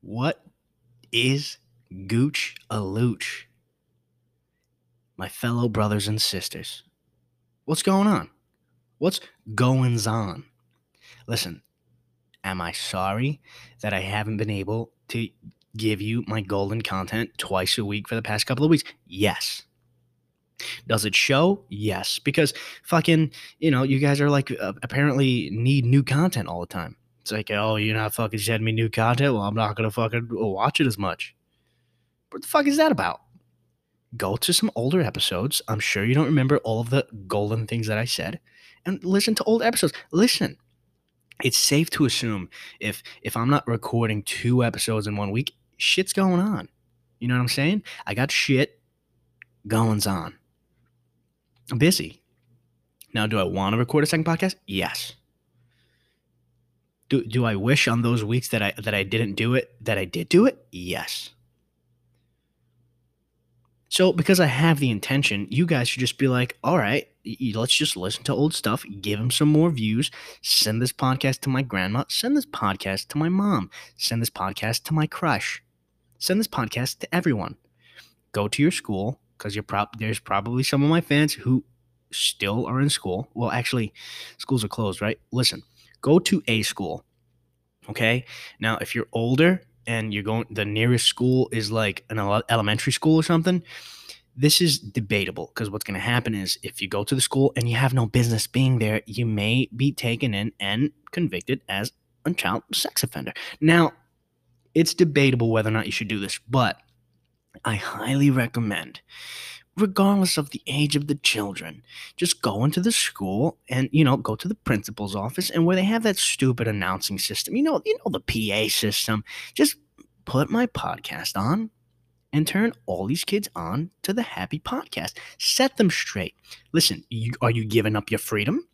What is Gooch a Looch? My fellow brothers and sisters, what's going on? What's goings on? Listen, am I sorry that I haven't been able to give you my golden content twice a week for the past couple of weeks? Yes. Does it show? Yes, because fucking, you know, you guys are like uh, apparently need new content all the time. It's like, oh, you're not fucking sending me new content. Well, I'm not gonna fucking watch it as much. What the fuck is that about? Go to some older episodes. I'm sure you don't remember all of the golden things that I said, and listen to old episodes. Listen, it's safe to assume if if I'm not recording two episodes in one week, shit's going on. You know what I'm saying? I got shit goings on. I'm busy. Now, do I want to record a second podcast? Yes. Do, do I wish on those weeks that I that I didn't do it that I did do it? Yes. So because I have the intention, you guys should just be like, all right, let's just listen to old stuff, give them some more views, send this podcast to my grandma, send this podcast to my mom, send this podcast to my crush, send this podcast to everyone. Go to your school because you're prob- there's probably some of my fans who still are in school. Well, actually, schools are closed, right? Listen, go to a school. Okay. Now, if you're older and you're going the nearest school is like an elementary school or something this is debatable because what's going to happen is if you go to the school and you have no business being there you may be taken in and convicted as a child sex offender now it's debatable whether or not you should do this but i highly recommend regardless of the age of the children. Just go into the school and you know go to the principal's office and where they have that stupid announcing system. You know, you know the PA system. Just put my podcast on and turn all these kids on to the happy podcast. Set them straight. Listen, you, are you giving up your freedom?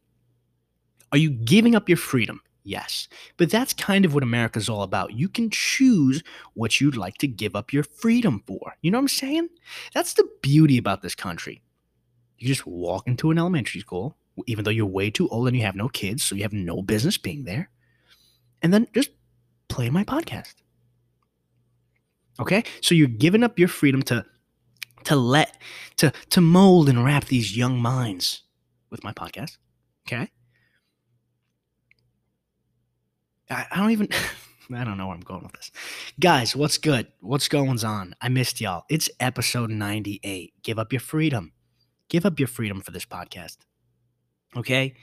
Are you giving up your freedom? Yes. But that's kind of what America's all about. You can choose what you'd like to give up your freedom for. You know what I'm saying? That's the beauty about this country. You just walk into an elementary school, even though you're way too old and you have no kids, so you have no business being there, and then just play my podcast. Okay? So you're giving up your freedom to to let to to mold and wrap these young minds with my podcast. Okay? I, I don't even. I don't know where I'm going with this. Guys, what's good? What's going on? I missed y'all. It's episode 98. Give up your freedom. Give up your freedom for this podcast. Okay?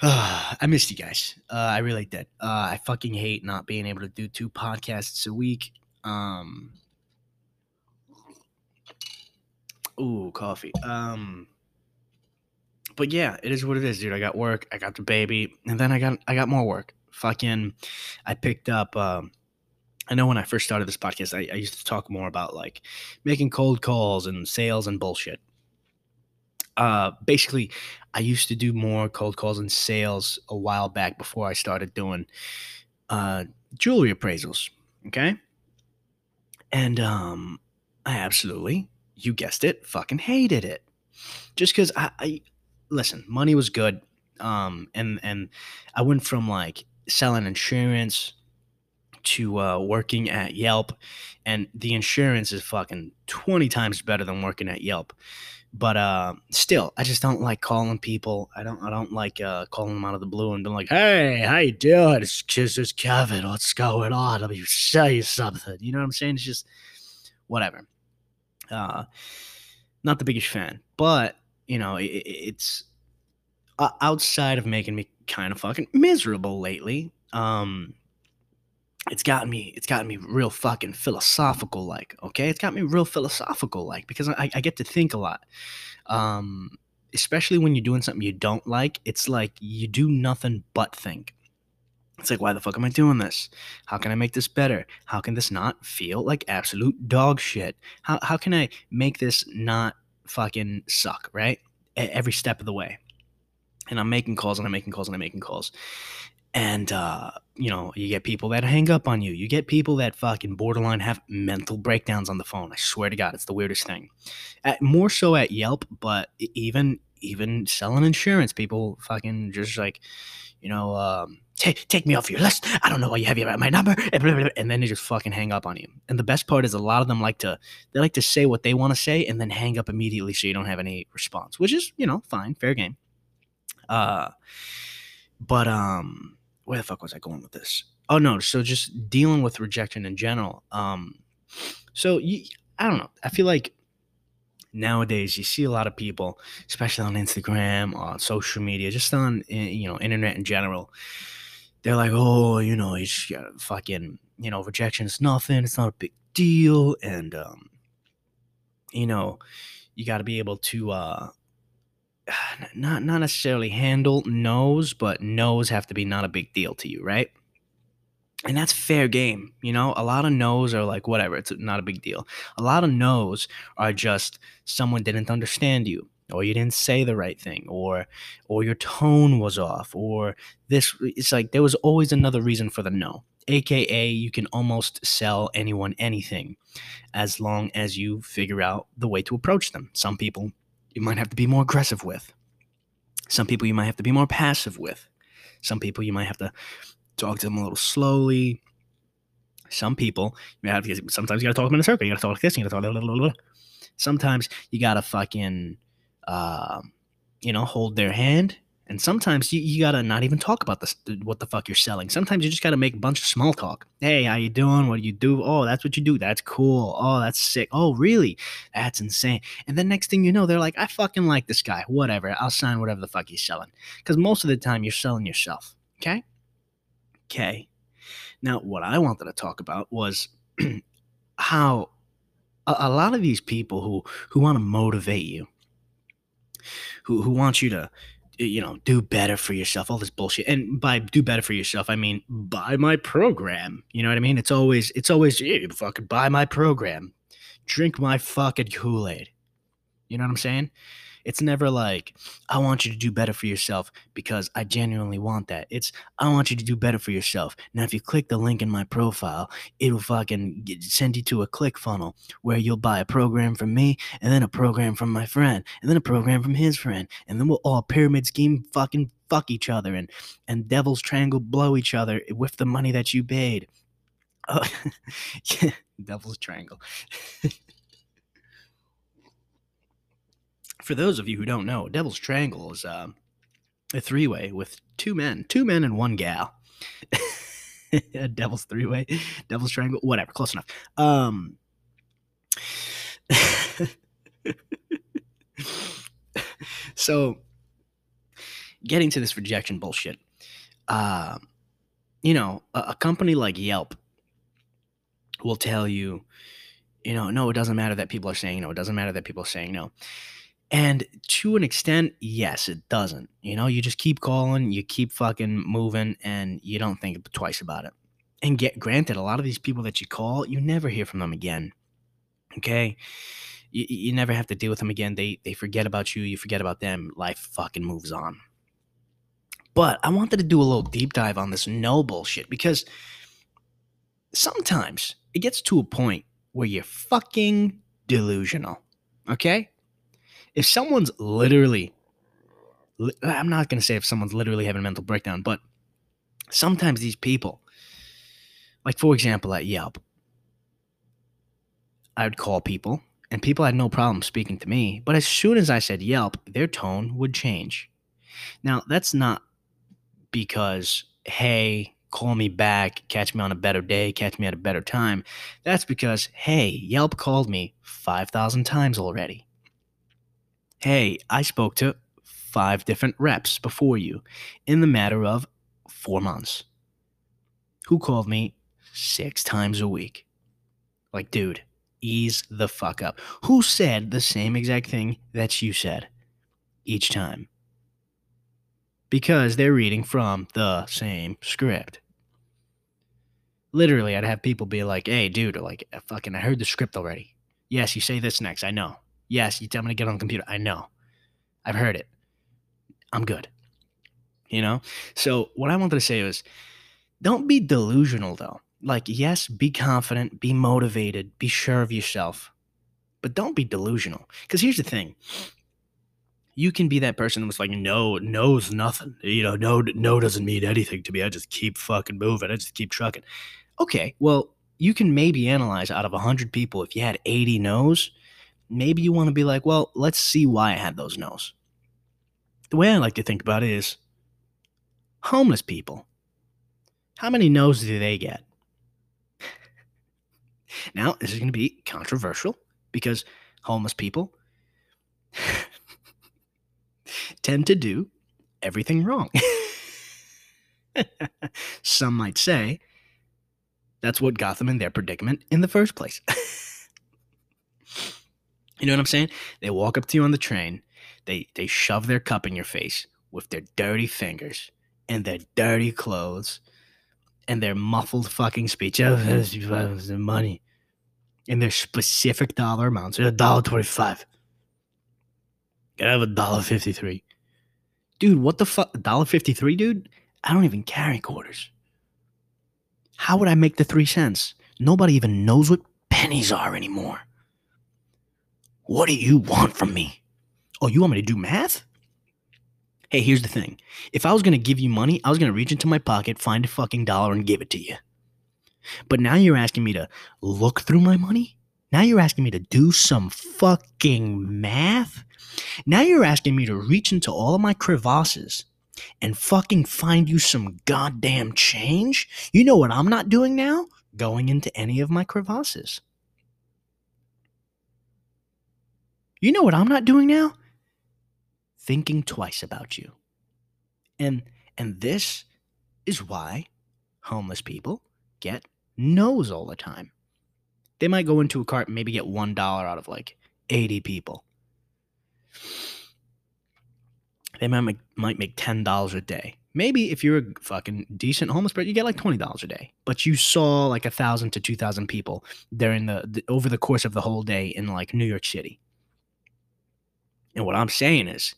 Uh, I missed you guys. Uh, I really did. Uh, I fucking hate not being able to do two podcasts a week. Um, ooh, coffee. Um, but yeah, it is what it is, dude. I got work. I got the baby, and then I got I got more work fucking I picked up um I know when I first started this podcast, I, I, used to talk more about like making cold calls and sales and bullshit. Uh, basically, I used to do more cold calls and sales a while back before I started doing uh, jewelry appraisals. Okay. And um, I absolutely, you guessed it, fucking hated it. Just because I, I, listen, money was good. Um, and, and I went from like selling insurance to uh, working at Yelp, and the insurance is fucking twenty times better than working at Yelp. But uh, still, I just don't like calling people. I don't. I don't like uh, calling them out of the blue and being like, "Hey, how you doing? It's just it's Kevin. What's going on? Let me show you something." You know what I'm saying? It's just whatever. Uh, not the biggest fan, but you know, it, it's outside of making me kind of fucking miserable lately. Um, it's gotten me it's gotten me real fucking philosophical like okay? It's got me real philosophical like because I, I get to think a lot. Um especially when you're doing something you don't like it's like you do nothing but think. It's like why the fuck am i doing this? How can i make this better? How can this not feel like absolute dog shit? How, how can i make this not fucking suck right? Every step of the way and I'm making calls and I'm making calls and I'm making calls. and uh, you know, you get people that hang up on you. You get people that fucking borderline have mental breakdowns on the phone. I swear to God, it's the weirdest thing. At, more so at Yelp, but even even selling insurance, people fucking just like, you know, um, take take me off your list. I don't know why you have my number, and then they just fucking hang up on you. And the best part is a lot of them like to they like to say what they want to say and then hang up immediately so you don't have any response, which is you know fine, fair game. Uh, but um where the fuck was I going with this? Oh no, so just dealing with rejection in general. Um, so you, I don't know. I feel like nowadays you see a lot of people, especially on Instagram, on social media, just on eh, you know internet in general. They're like, oh, you know, it's fucking, you know, rejection is nothing. It's not a big deal, and um, you know, you got to be able to uh, not not necessarily handle no's, but no's have to be not a big deal to you, right? And that's fair game, you know. A lot of no's are like whatever, it's not a big deal. A lot of no's are just someone didn't understand you, or you didn't say the right thing, or or your tone was off, or this. It's like there was always another reason for the no. AKA, you can almost sell anyone anything as long as you figure out the way to approach them. Some people you might have to be more aggressive with. Some people you might have to be more passive with. Some people you might have to talk to them a little slowly. Some people you have to, sometimes you gotta talk them in a circle. You gotta talk like this. You gotta talk. Blah, blah, blah, Sometimes you gotta fucking, uh, you know, hold their hand and sometimes you, you gotta not even talk about this, what the fuck you're selling. Sometimes you just gotta make a bunch of small talk. Hey, how you doing? What do you do? Oh, that's what you do. That's cool. Oh, that's sick. Oh, really? That's insane. And then next thing you know, they're like, I fucking like this guy. Whatever. I'll sign whatever the fuck he's selling. Because most of the time you're selling yourself. Okay? Okay. Now, what I wanted to talk about was how a, a lot of these people who who want to motivate you, who who want you to Eh, you know, do better for yourself, all this bullshit. And by do better for yourself, I mean buy my program. You know what I mean? It's always it's always yeah, fucking buy my program. Drink my fucking Kool-Aid. You know what I'm saying? It's never like, I want you to do better for yourself because I genuinely want that. It's, I want you to do better for yourself. Now, if you click the link in my profile, it'll fucking send you to a click funnel where you'll buy a program from me and then a program from my friend and then a program from his friend. And then we'll all pyramid scheme fucking fuck each other and, and devil's triangle blow each other with the money that you paid. Oh, yeah, devil's triangle. for those of you who don't know, Devil's Triangle is uh, a three way with two men, two men and one gal. Devil's three way, Devil's Triangle, whatever, close enough. Um, so, getting to this rejection bullshit, uh, you know, a, a company like Yelp will tell you, you know, no, it doesn't matter that people are saying no. It doesn't matter that people are saying no. And to an extent, yes, it doesn't. You know, you just keep calling, you keep fucking moving, and you don't think twice about it. And get granted, a lot of these people that you call, you never hear from them again. Okay, you, you never have to deal with them again. They they forget about you, you forget about them. Life fucking moves on. But I wanted to do a little deep dive on this no bullshit because sometimes it gets to a point where you're fucking delusional. Okay? If someone's literally I'm not going to say if someone's literally having a mental breakdown, but sometimes these people, like for example at Yelp, I would call people and people had no problem speaking to me, but as soon as I said Yelp, their tone would change. Now, that's not because, hey, call me back, catch me on a better day, catch me at a better time. That's because, hey, Yelp called me 5,000 times already. Hey, I spoke to five different reps before you in the matter of four months who called me six times a week. Like, dude, ease the fuck up. Who said the same exact thing that you said each time? Because they're reading from the same script. Literally, I'd have people be like, hey, dude, like, fucking, I heard the script already. Yes, you say this next. I know. Yes, you tell me to get on the computer. I know. I've heard it. I'm good. You know? So what I wanted to say was don't be delusional though. Like, yes, be confident, be motivated, be sure of yourself, but don't be delusional. Because here's the thing you can be that person that's like, no, knows nothing. You know, no, no doesn't mean anything to me. I just keep fucking moving. I just keep trucking. Okay, well, you can maybe analyze out of 100 people, if you had 80 no's, maybe you want to be like, well, let's see why I had those no's. The way I like to think about it is homeless people. How many no's do they get? now, this is going to be controversial because homeless people tend to do everything wrong. Some might say that's what got them in their predicament in the first place. You know what I'm saying? They walk up to you on the train, they they shove their cup in your face with their dirty fingers and their dirty clothes and their muffled fucking speech. Oh, the money. And their specific dollar amounts. A dollar twenty-five. I have a dollar fifty-three? Dude, what the fuck? Dollar fifty-three, dude? I don't even carry quarters. How would I make the three cents? Nobody even knows what pennies are anymore. What do you want from me? Oh, you want me to do math? Hey, here's the thing. If I was going to give you money, I was going to reach into my pocket, find a fucking dollar, and give it to you. But now you're asking me to look through my money? Now you're asking me to do some fucking math? Now you're asking me to reach into all of my crevasses and fucking find you some goddamn change? You know what I'm not doing now? Going into any of my crevasses. You know what I'm not doing now? Thinking twice about you. And and this is why homeless people get no's all the time. They might go into a cart and maybe get $1 out of like 80 people they might make, might make ten dollars a day. Maybe if you're a fucking decent homeless person, you get like twenty dollars a day. But you saw like a thousand to two thousand people during the, the over the course of the whole day in like New York City. And what I'm saying is,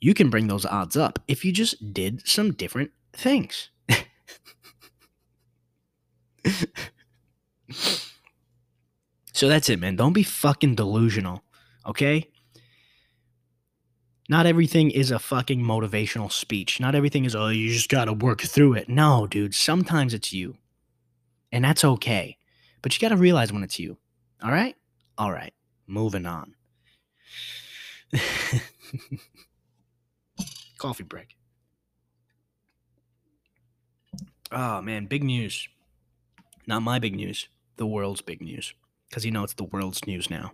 you can bring those odds up if you just did some different things. so that's it, man. Don't be fucking delusional, okay? Not everything is a fucking motivational speech. Not everything is, oh, you just got to work through it. No, dude, sometimes it's you. And that's okay. But you got to realize when it's you. All right? All right. Moving on. Coffee break. Oh, man, big news. Not my big news, the world's big news. Because you know it's the world's news now.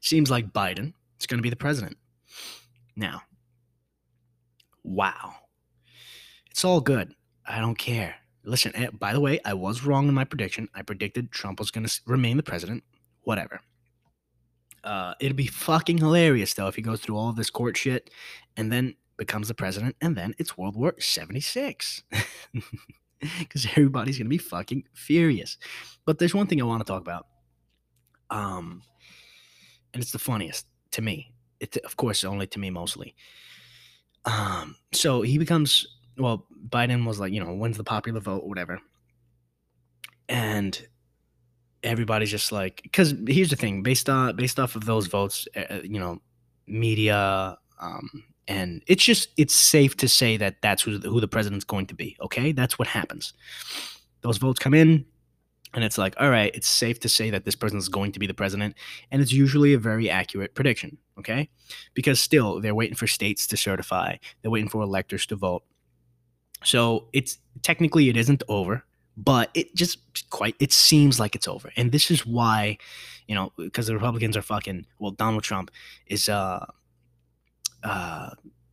Seems like Biden is going to be the president. Now, wow. It's all good. I don't care. Listen, eh, by the way, I was wrong in my prediction. I predicted Trump was going to remain the president. Whatever. Uh, it'd be fucking hilarious, though, if he goes through all of this court shit and then becomes the president, and then it's World War 76. Because everybody's to be fucking furious. But there's one thing I want to talk about. Um, and it's the funniest to me it, of course, only to me mostly. Um, so he becomes well. Biden was like, you know, wins the popular vote, or whatever, and everybody's just like, because here's the thing, based on based off of those votes, uh, you know, media, um, and it's just it's safe to say that that's who, the, who the president's going to be. Okay, that's what happens. Those votes come in and it's like, all right, it's safe to say that this person is going to be the president, and it's usually a very accurate prediction, okay? Because still, they're waiting for states to certify, they're waiting for electors to vote. So it's technically it isn't over, but it just quite it seems like it's over, and this is why, you know, because the Republicans are fucking well, Donald Trump is uh uh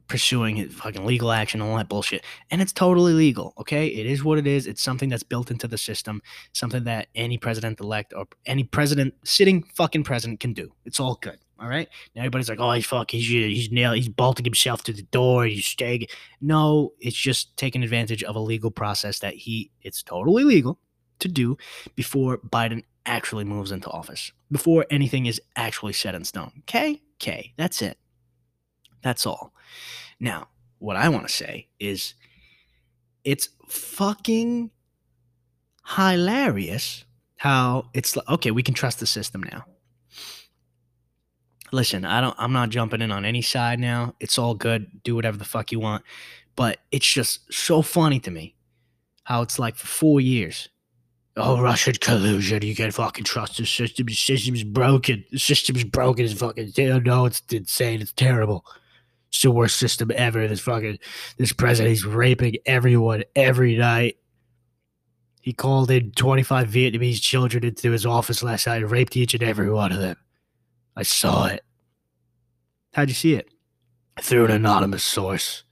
pursuing his fucking legal action, and all that bullshit. And it's totally legal, okay? It is what it is. It's something that's built into the system, something that any president elect or any president, sitting fucking president can do. It's all good. All right. Now everybody's like, oh, he's fuck, he's uh, he's nailed, he's bolting himself to the door, he's staying. No, it's just taking advantage of a legal process that he, it's totally legal to do before Biden actually moves into office, before anything is actually set in stone. Okay. Okay. That's it. That's all. Now, what I want to say is it's fucking hilarious how it's like, okay, we can trust the system now. Listen, I don't I'm not jumping in on any side now. It's all good. Do whatever the fuck you want. But it's just so funny to me how it's like for 4 years Oh, Russian collusion. You can't fucking trust the system. The system's broken. The system's broken It's fucking. No, it's insane. It's terrible. It's the worst system ever. This fucking. This president, he's raping everyone every night. He called in 25 Vietnamese children into his office last night and raped each and every one of them. I saw it. How'd you see it? Through an anonymous source.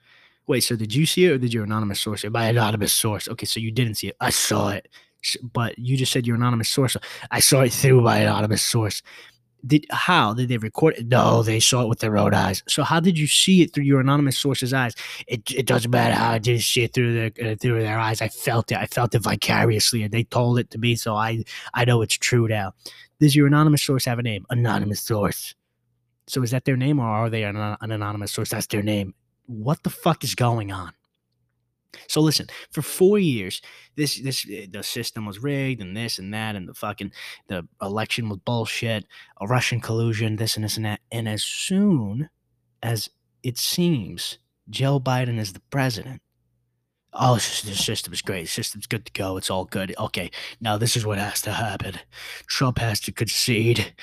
Wait, so did you see it or did your anonymous source? It? My anonymous source. Okay, so you didn't see it. I saw it but you just said your anonymous source. I saw it through my anonymous source. Did how did they record it? No, they saw it with their own eyes. So how did you see it through your anonymous source's eyes? It, it doesn't matter how I did see it through their uh, through their eyes. I felt it. I felt it vicariously, and they told it to me, so I I know it's true now. Does your anonymous source have a name? Anonymous source. So is that their name, or are they an, an anonymous source? That's their name. What the fuck is going on? So listen, for four years, this this eh, the system was rigged and this and that and the fucking the election was bullshit, a Russian collusion, this and this and that. And as soon as it seems Joe Biden is the president, oh, the system is great. The system's good to go. It's all good. Okay, now this is what has to happen. Trump has to concede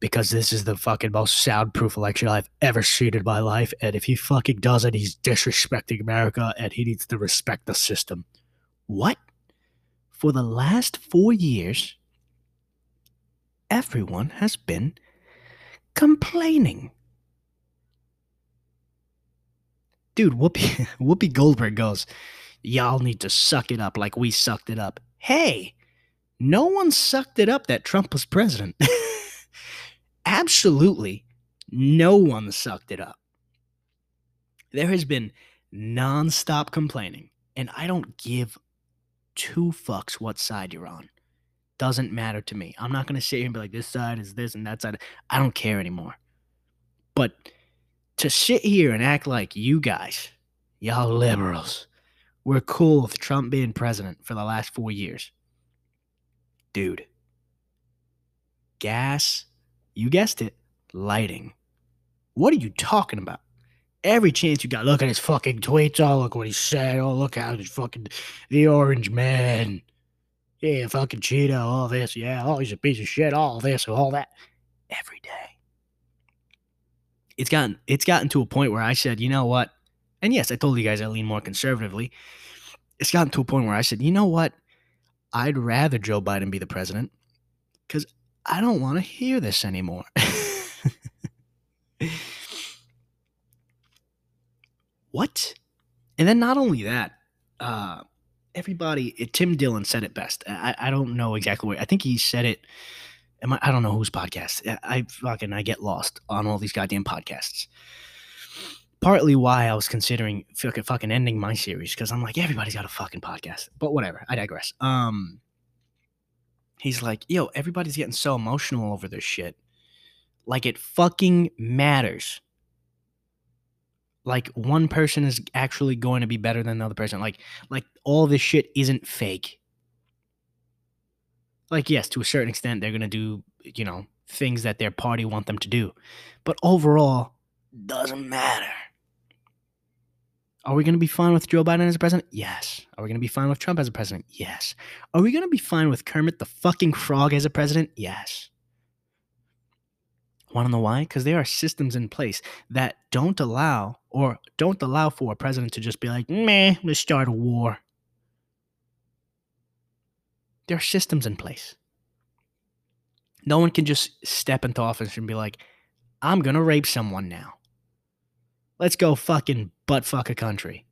because this is the fucking most soundproof election I've ever seen in my life. And if he fucking doesn't, he's disrespecting America and he needs to respect the system. What? For the last four years, everyone has been complaining. Dude, Whoopi, Whoopi Goldberg goes, Y'all need to suck it up like we sucked it up. Hey, no one sucked it up that Trump was president. absolutely no one sucked it up. There has been nonstop complaining, and I don't give two fucks what side you're on. Doesn't matter to me. I'm not going to sit here and be like, this side is this and that side. I don't care anymore. But to sit here and act like you guys, y'all liberals, were cool with Trump being president for the last four years. Dude, gas you guessed it, lighting. What are you talking about? Every chance you got, look at his fucking tweets. Oh, look what he said. Oh, look how he's fucking the orange man. Yeah, fucking Cheeto, all this. Yeah, oh, he's a piece of shit. All this, all that. Every day. It's gotten it's gotten to a point where I said, you know what? And yes, I told you guys I lean more conservatively. It's gotten to a point where I said, you know what? I'd rather Joe Biden be the president because I don't want to hear this anymore. what? And then not only that, uh, everybody, Tim Dillon said it best. I, I don't know exactly where. I think he said it. I, I don't know whose podcast. I, I fucking I get lost on all these goddamn podcasts. Partly why I was considering fucking fucking ending my series because I'm like everybody's got a fucking podcast. But whatever. I digress. Um, He's like, yo, everybody's getting so emotional over this shit. Like it fucking matters. Like one person is actually going to be better than the other person. Like, like all this shit isn't fake. Like, yes, to a certain extent, they're gonna do, you know, things that their party want them to do. But overall, doesn't matter. Are we going to be fine with Joe Biden as a president? Yes. Are we going to be fine with Trump as a president? Yes. Are we going to be fine with Kermit the fucking frog as a president? Yes. Want to know why? Because there are systems in place that don't allow or don't allow for a president to just be like, meh, let's start a war. There are systems in place. No one can just step into office and be like, I'm going to rape someone now. Let's go fucking butt fuck a country.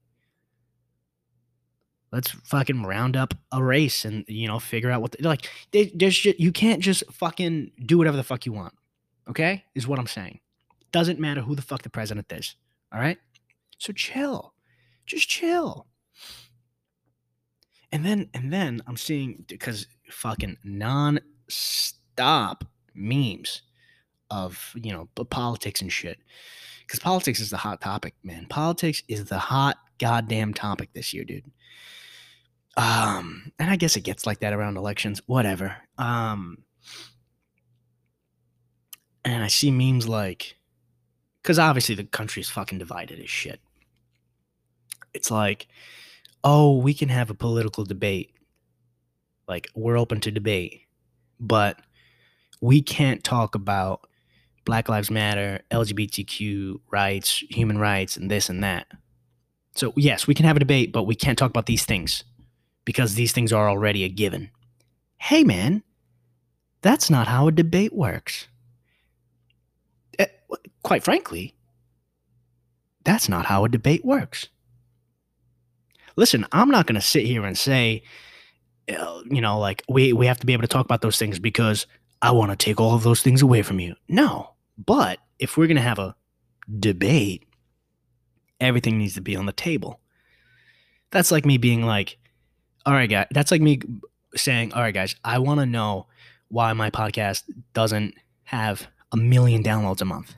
Let's fucking round up a race and you know figure out what the, like. There's just, you can't just fucking do whatever the fuck you want. Okay, is what I'm saying. Doesn't matter who the fuck the president is. All right, so chill, just chill. And then and then I'm seeing because fucking non-stop memes of you know politics and shit because politics is the hot topic, man. Politics is the hot goddamn topic this year, dude. Um, and I guess it gets like that around elections, whatever. Um, and I see memes like, because obviously the country is fucking divided as shit. It's like, oh, we can have a political debate. Like, we're open to debate, but we can't talk about Black Lives Matter, LGBTQ rights, human rights, and this and that. So, yes, we can have a debate, but we can't talk about these things because these things are already a given. Hey, man, that's not how a debate works. Uh, quite frankly, that's not how a debate works. Listen, I'm not going to sit here and say, you know, like we we have to be able to talk about those things because I want to take all of those things away from you. No, but if we're going to have a debate, everything needs to be on the table. That's like me being like, all right, guys, that's like me saying, all right, guys, I want to know why my podcast doesn't have a million downloads a month.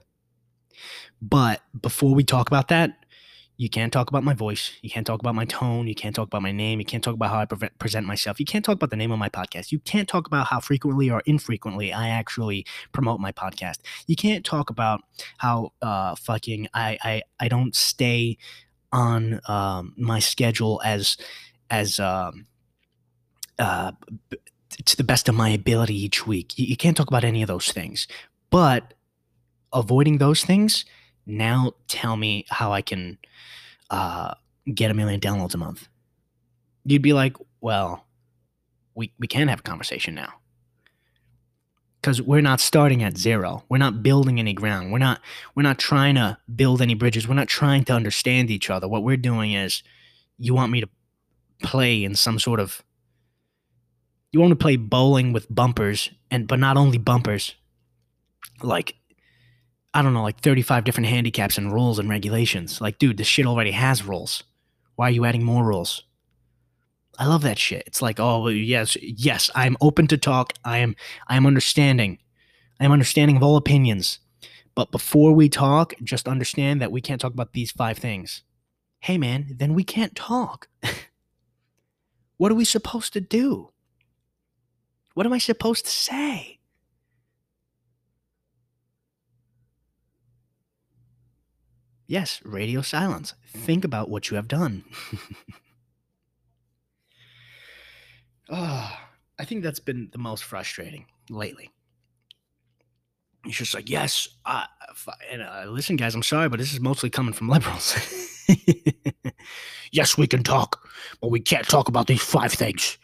But before we talk about that, you can't talk about my voice. You can't talk about my tone. You can't talk about my name. You can't talk about how I pre- present myself. You can't talk about the name of my podcast. You can't talk about how frequently or infrequently I actually promote my podcast. You can't talk about how uh, fucking I, I I don't stay on um, my schedule as as um, uh, to the best of my ability each week. You, you can't talk about any of those things. But avoiding those things, now tell me how I can uh, get a million downloads a month. You'd be like, well, we, we can have a conversation now. Because we're not starting at zero. We're not building any ground. We're not we're not trying to build any bridges. We're not trying to understand each other. What we're doing is you want me to play in some sort of you want to play bowling with bumpers and but not only bumpers like I don't know, like 35 different handicaps and rules and regulations. Like, dude, this shit already has rules. Why are you adding more rules? I love that shit. It's like, oh yes, yes, I'm open to talk. I am I am understanding. I am understanding of all opinions. But before we talk, just understand that we can't talk about these five things. Hey man, then we can't talk. what are we supposed to do? What am I supposed to say? Yes, radio silence. Think about what you have done. oh, I think that's been the most frustrating lately. It's just like, yes, uh, and uh, listen, guys, I'm sorry, but this is mostly coming from liberals. yes, we can talk, but we can't talk about these five things.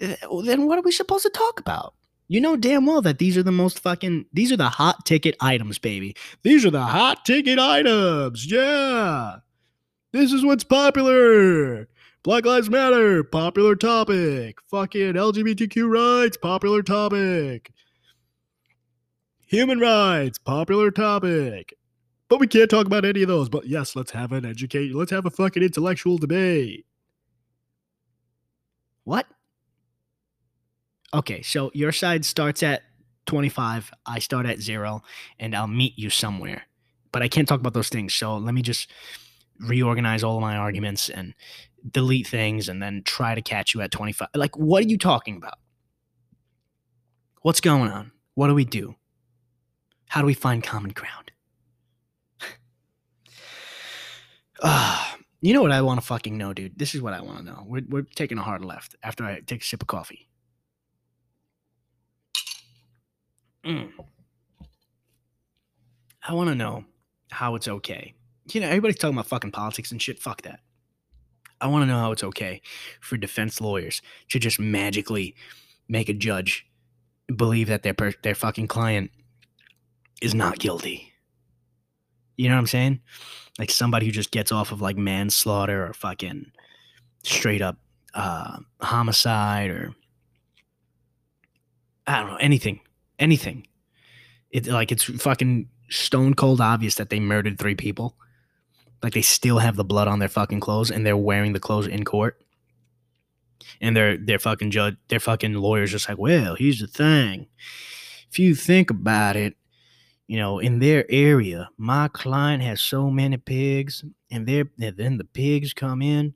Uh, then what are we supposed to talk about? You know damn well that these are the most fucking these are the hot ticket items, baby. These are the hot ticket items. Yeah. This is what's popular. Black Lives Matter, popular topic. Fucking LGBTQ rights, popular topic. Human rights, popular topic. But we can't talk about any of those. But yes, let's have an educate. Let's have a fucking intellectual debate. What? Okay, so your side starts at 25, I start at zero, and I'll meet you somewhere. But I can't talk about those things. So let me just reorganize all of my arguments and delete things and then try to catch you at 25. Like, what are you talking about? What's going on? What do we do? How do we find common ground? uh, you know what I want to fucking know, dude? This is what I want to know. We're, we're taking a hard left after I take a sip of coffee. Mm. I want to know how it's okay. You know, everybody's talking about fucking politics and shit. Fuck that. I want to know how it's okay for defense lawyers to just magically make a judge believe that their per- their fucking client is not guilty. You know what I'm saying? Like somebody who just gets off of like manslaughter or fucking straight up uh, homicide or I don't know anything anything. It like it's fucking stone cold obvious that they murdered three people. Like they still have the blood on their fucking clothes and they're wearing the clothes in court. And their their fucking judge their fucking lawyers just like, well, here's the thing. If you think about it, you know, in their area, my client has so many pigs, and they're, and then the pigs come in,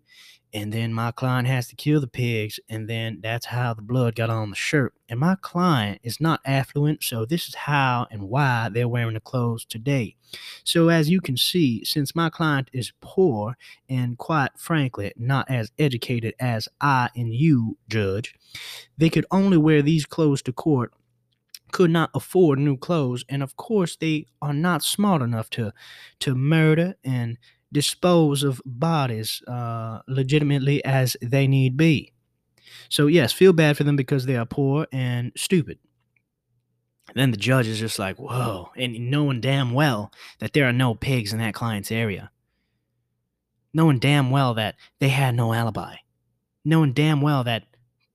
and then my client has to kill the pigs, and then that's how the blood got on the shirt. And my client is not affluent, so this is how and why they're wearing the clothes today. So, as you can see, since my client is poor and quite frankly not as educated as I and you, Judge, they could only wear these clothes to court could not afford new clothes and of course they are not smart enough to to murder and dispose of bodies uh, legitimately as they need be so yes feel bad for them because they are poor and stupid and then the judge is just like whoa and knowing damn well that there are no pigs in that client's area knowing damn well that they had no alibi knowing damn well that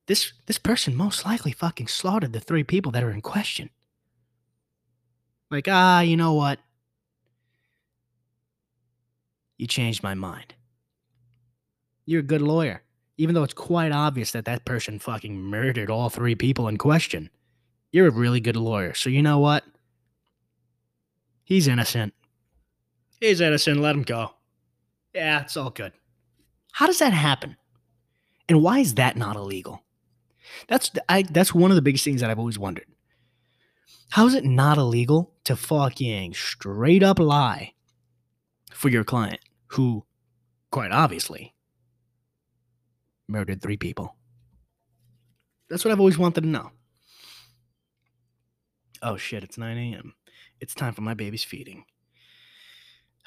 this this person most likely fucking slaughtered the three people that are in question. Like, ah, you know what? You changed my mind. You're a good lawyer, even though it's quite obvious that that person fucking murdered all three people in question. You're a really good lawyer. So you know what? He's innocent. He's innocent. Let him go. Yeah, it's all good. How does that happen? And why is that not illegal? That's I that's one of the biggest things that I've always wondered. How is it not illegal to fucking straight up lie for your client who quite obviously murdered three people? That's what I've always wanted to know. Oh shit, it's 9 a.m. It's time for my baby's feeding.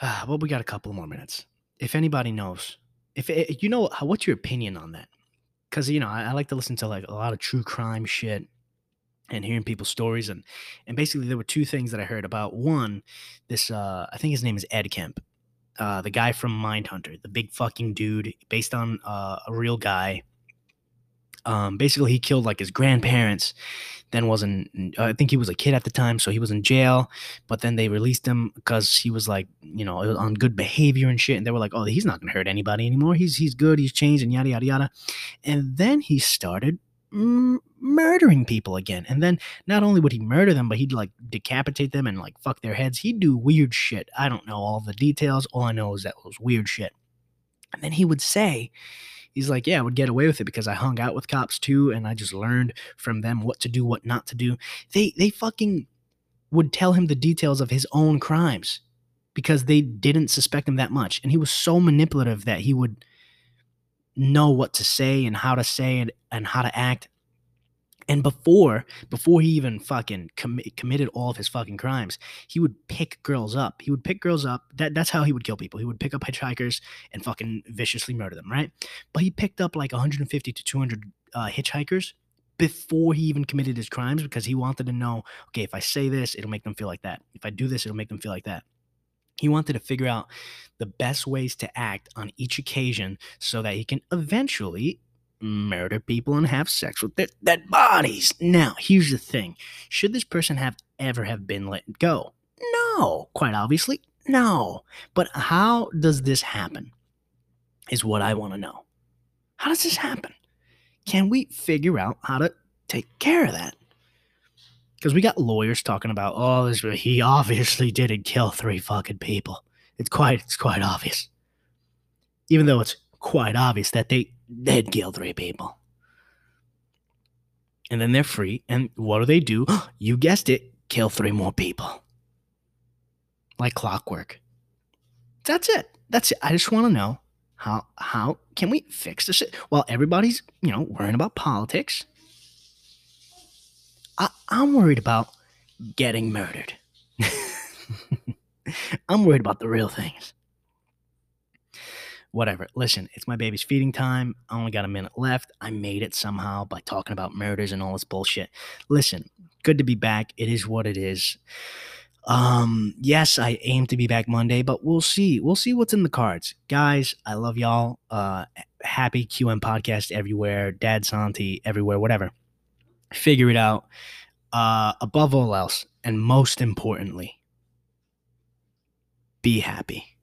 Ah, well, we got a couple more minutes. If anybody knows, if it, eh, you know, what's your opinion on that? because you know I, I, like to listen to like a lot of true crime shit and hearing people's stories and and basically there were two things that I heard about. One, this uh, I think his name is Ed Kemp, uh, the guy from Mindhunter, the big fucking dude based on uh, a real guy. Um, basically, he killed like his grandparents then wasn't i think he was a kid at the time so he was in jail but then they released him because he was like you know on good behavior and shit and they were like oh he's not gonna hurt anybody anymore. He's he's good. He's changed and yada yada yada. And then he started m- murdering people again and then not only would he murder them but he'd like decapitate them and like fuck their heads. He'd do weird shit. I don't know all the details. All i know is that was weird shit. And then he would say he's like, yeah, I would get away with it because I hung out with cops too, and I just learned from them what to do, what not to do. They they fucking would tell him the details of his own crimes because they didn't suspect him that much, and he was so manipulative that he would know what to say and how to say it and how to act and before, before he even fucking com- committed all of his fucking crimes, he would pick girls up. He would pick girls up. That that's how he would kill people. He would pick up hitchhikers and fucking viciously murder them, right? But he picked up like 150 to 200 uh, hitchhikers before he even committed his crimes because he wanted to know, okay, if I say this, it'll make them feel like that. If I do this, it'll make them feel like that. He wanted to figure out the best ways to act on each occasion so that he can eventually murder people and have sex with their dead bodies. Now, here's the thing. Should this person have ever have been let go? No, quite obviously, no. But how does this happen? Is what I want to know. How does this happen? Can we figure out how to take care of that? Because we got lawyers talking about, oh, this, he obviously didn't kill three fucking people. It's quite, it's quite obvious. Even though it's quite obvious that they did kill three people. And then they're free. And what do they do? you guessed it, kill three more people. Like clockwork. That's it. That's it. I just want to know how how can we fix this? While everybody's, you know, worrying about politics. I, I'm worried about getting murdered. I'm worried about the real things whatever. Listen, it's my baby's feeding time. I only got a minute left. I made it somehow by talking about murders and all this bullshit. Listen, good to be back. It is what it is. Um, yes, I aim to be back Monday, but we'll see. We'll see what's in the cards. Guys, I love y'all. Uh happy QM podcast everywhere, Dad Santi everywhere, whatever. Figure it out. Uh above all else, and most importantly, be happy.